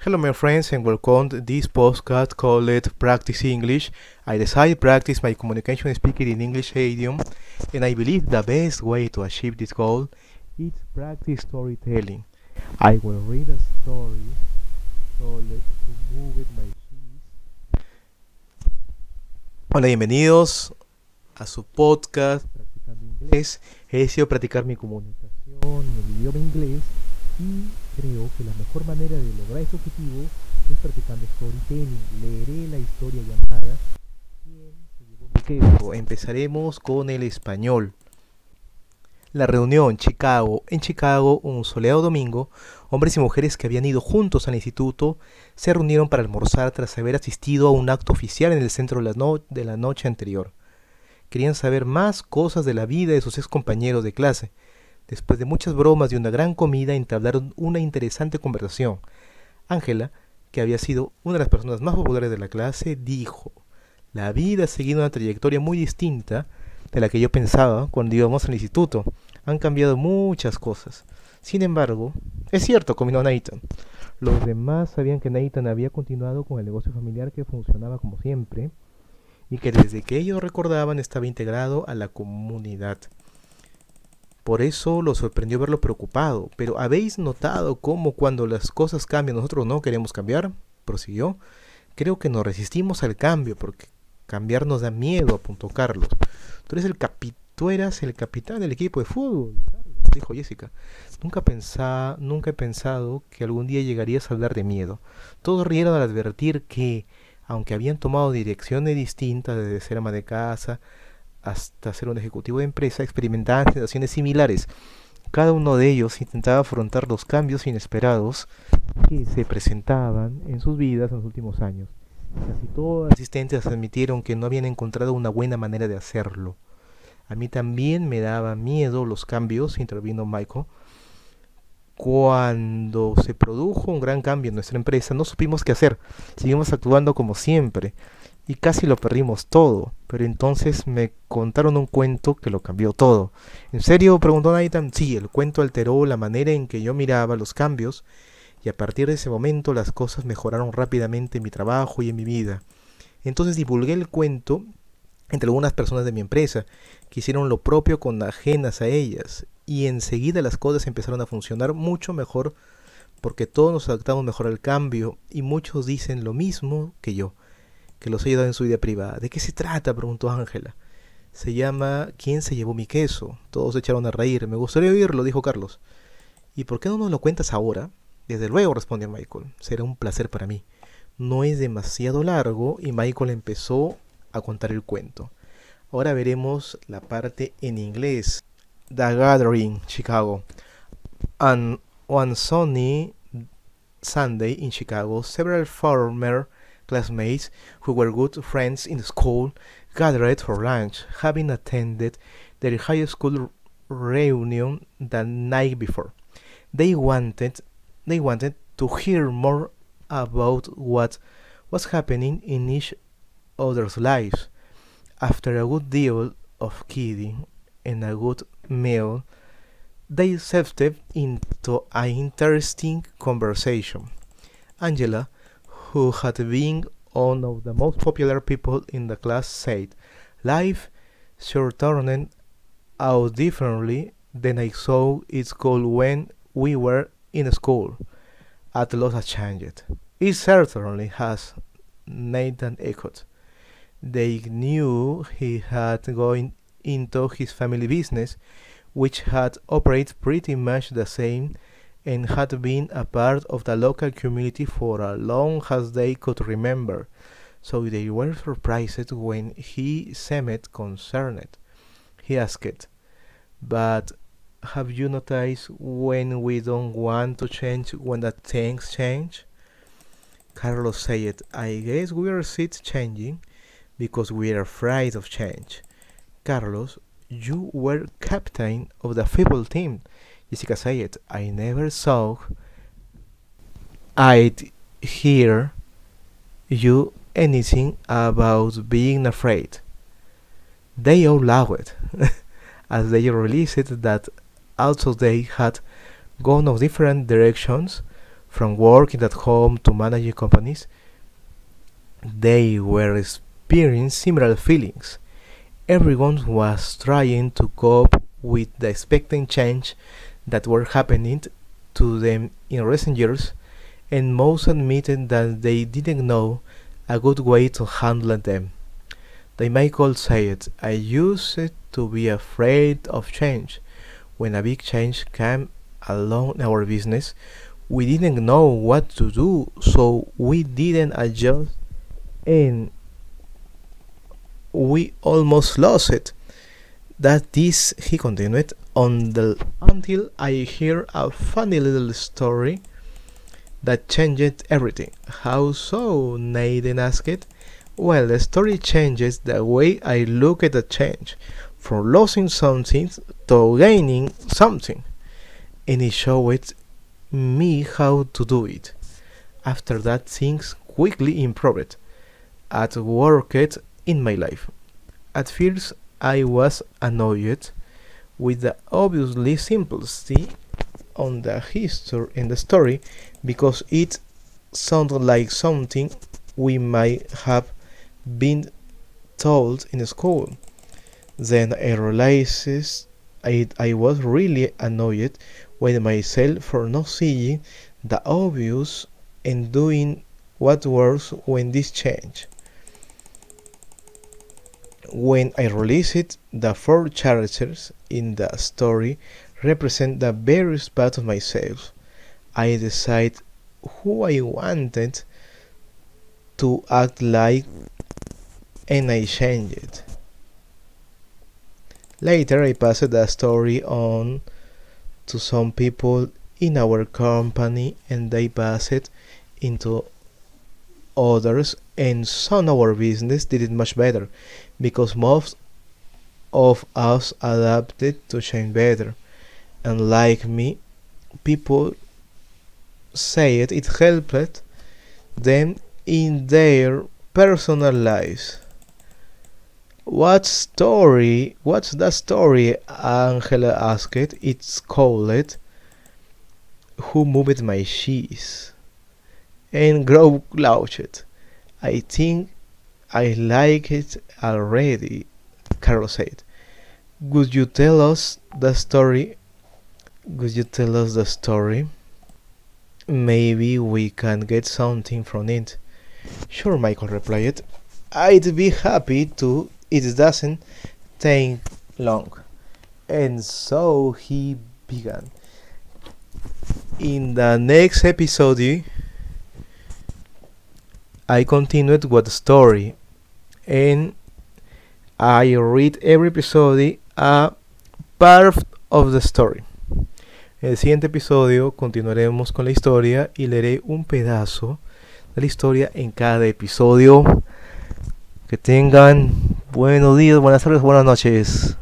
Hello, my friends, and welcome to this podcast called Practice English. I decided to practice my communication speaking in English idiom, and I believe the best way to achieve this goal is practice storytelling. I will read a story called To Move With My Cheese. Hola, bienvenidos a su podcast Practicando Inglés. He practicar mi comunicación el idioma inglés y creo que la mejor manera de lograr este objetivo es practicando storytelling. Leeré la historia llamada. Empezaremos con el español. La reunión Chicago. En Chicago, un soleado domingo, hombres y mujeres que habían ido juntos al instituto se reunieron para almorzar tras haber asistido a un acto oficial en el centro de la, no de la noche anterior. Querían saber más cosas de la vida de sus ex compañeros de clase Después de muchas bromas y una gran comida, entablaron una interesante conversación. Ángela, que había sido una de las personas más populares de la clase, dijo, la vida ha seguido una trayectoria muy distinta de la que yo pensaba cuando íbamos al instituto. Han cambiado muchas cosas. Sin embargo, es cierto, combinó Nathan. Los demás sabían que Nathan había continuado con el negocio familiar que funcionaba como siempre y que desde que ellos recordaban estaba integrado a la comunidad. Por eso lo sorprendió verlo preocupado. Pero ¿habéis notado cómo cuando las cosas cambian nosotros no queremos cambiar? prosiguió. Creo que nos resistimos al cambio porque cambiar nos da miedo, apuntó Carlos. Tú eres el eras el capitán del equipo de fútbol, dijo Jessica. Nunca, pensaba, nunca he pensado que algún día llegarías a hablar de miedo. Todos rieron al advertir que, aunque habían tomado direcciones distintas desde ser ama de casa, hasta ser un ejecutivo de empresa, experimentaban situaciones similares. Cada uno de ellos intentaba afrontar los cambios inesperados que se presentaban en sus vidas en los últimos años. Casi todos los asistentes admitieron que no habían encontrado una buena manera de hacerlo. A mí también me daba miedo los cambios, intervino Michael. Cuando se produjo un gran cambio en nuestra empresa, no supimos qué hacer. Seguimos actuando como siempre y casi lo perdimos todo. Pero entonces me contaron un cuento que lo cambió todo. ¿En serio? preguntó Nathan. Sí, el cuento alteró la manera en que yo miraba los cambios y a partir de ese momento las cosas mejoraron rápidamente en mi trabajo y en mi vida. Entonces divulgué el cuento entre algunas personas de mi empresa que hicieron lo propio con ajenas a ellas y enseguida las cosas empezaron a funcionar mucho mejor porque todos nos adaptamos mejor al cambio y muchos dicen lo mismo que yo que los ha ayudado en su vida privada. ¿De qué se trata? preguntó Ángela. Se llama ¿Quién se llevó mi queso? Todos se echaron a reír. Me gustaría oírlo, dijo Carlos. ¿Y por qué no nos lo cuentas ahora? Desde luego, respondió Michael. Será un placer para mí. No es demasiado largo y Michael empezó a contar el cuento. Ahora veremos la parte en inglés. The Gathering, Chicago. And one sunny Sunday in Chicago, several farmers classmates who were good friends in school gathered for lunch, having attended their high school reunion the night before. They wanted they wanted to hear more about what was happening in each other's lives. After a good deal of kidding and a good meal, they stepped into an interesting conversation. Angela who had been one of the most popular people in the class, said, Life sure turned out differently than I saw it could when we were in school. At last has changed. It certainly has, Nathan echoed. They knew he had gone into his family business, which had operated pretty much the same and had been a part of the local community for as long as they could remember, so they were surprised when he seemed concerned. He asked, But have you noticed when we don't want to change when the things change? Carlos said, I guess we are sit changing because we are afraid of change. Carlos, you were captain of the football team Jessica said, I never saw I'd hear you anything about being afraid. They all laughed as they realized that although they had gone of different directions from working at home to managing companies, they were experiencing similar feelings. Everyone was trying to cope with the expected change that were happening to them in recent years, and most admitted that they didn't know a good way to handle them. They Michael it, I used to be afraid of change. When a big change came along in our business, we didn't know what to do, so we didn't adjust and we almost lost it. That is, he continued, on the, until I hear a funny little story that changed everything. How so? Nathan asked. Well, the story changes the way I look at the change, from losing something to gaining something, and it showed me how to do it. After that, things quickly improved at work it in my life. At first, I was annoyed with the obviously simplicity on the history in the story because it sounded like something we might have been told in school. Then I realized I, I was really annoyed with myself for not seeing the obvious and doing what works when this changed. When I release it, the four characters in the story represent the various parts of myself. I decide who I wanted to act like and I change it. Later, I passed the story on to some people in our company and they pass it into others and some of our business did it much better because most of us adapted to change better. And like me people say it, helped them in their personal lives. What story what's the story angela asked it's called who moved my cheese and grow laughed i think I like it already, Carol said. Would you tell us the story? Would you tell us the story? Maybe we can get something from it. Sure, Michael replied. I'd be happy to. It doesn't take long. And so he began. In the next episode, I continued the story and I read every episode a part of the story. En el siguiente episodio continuaremos con la historia y leeré un pedazo de la historia en cada episodio. Que tengan buenos días, buenas tardes, buenas noches.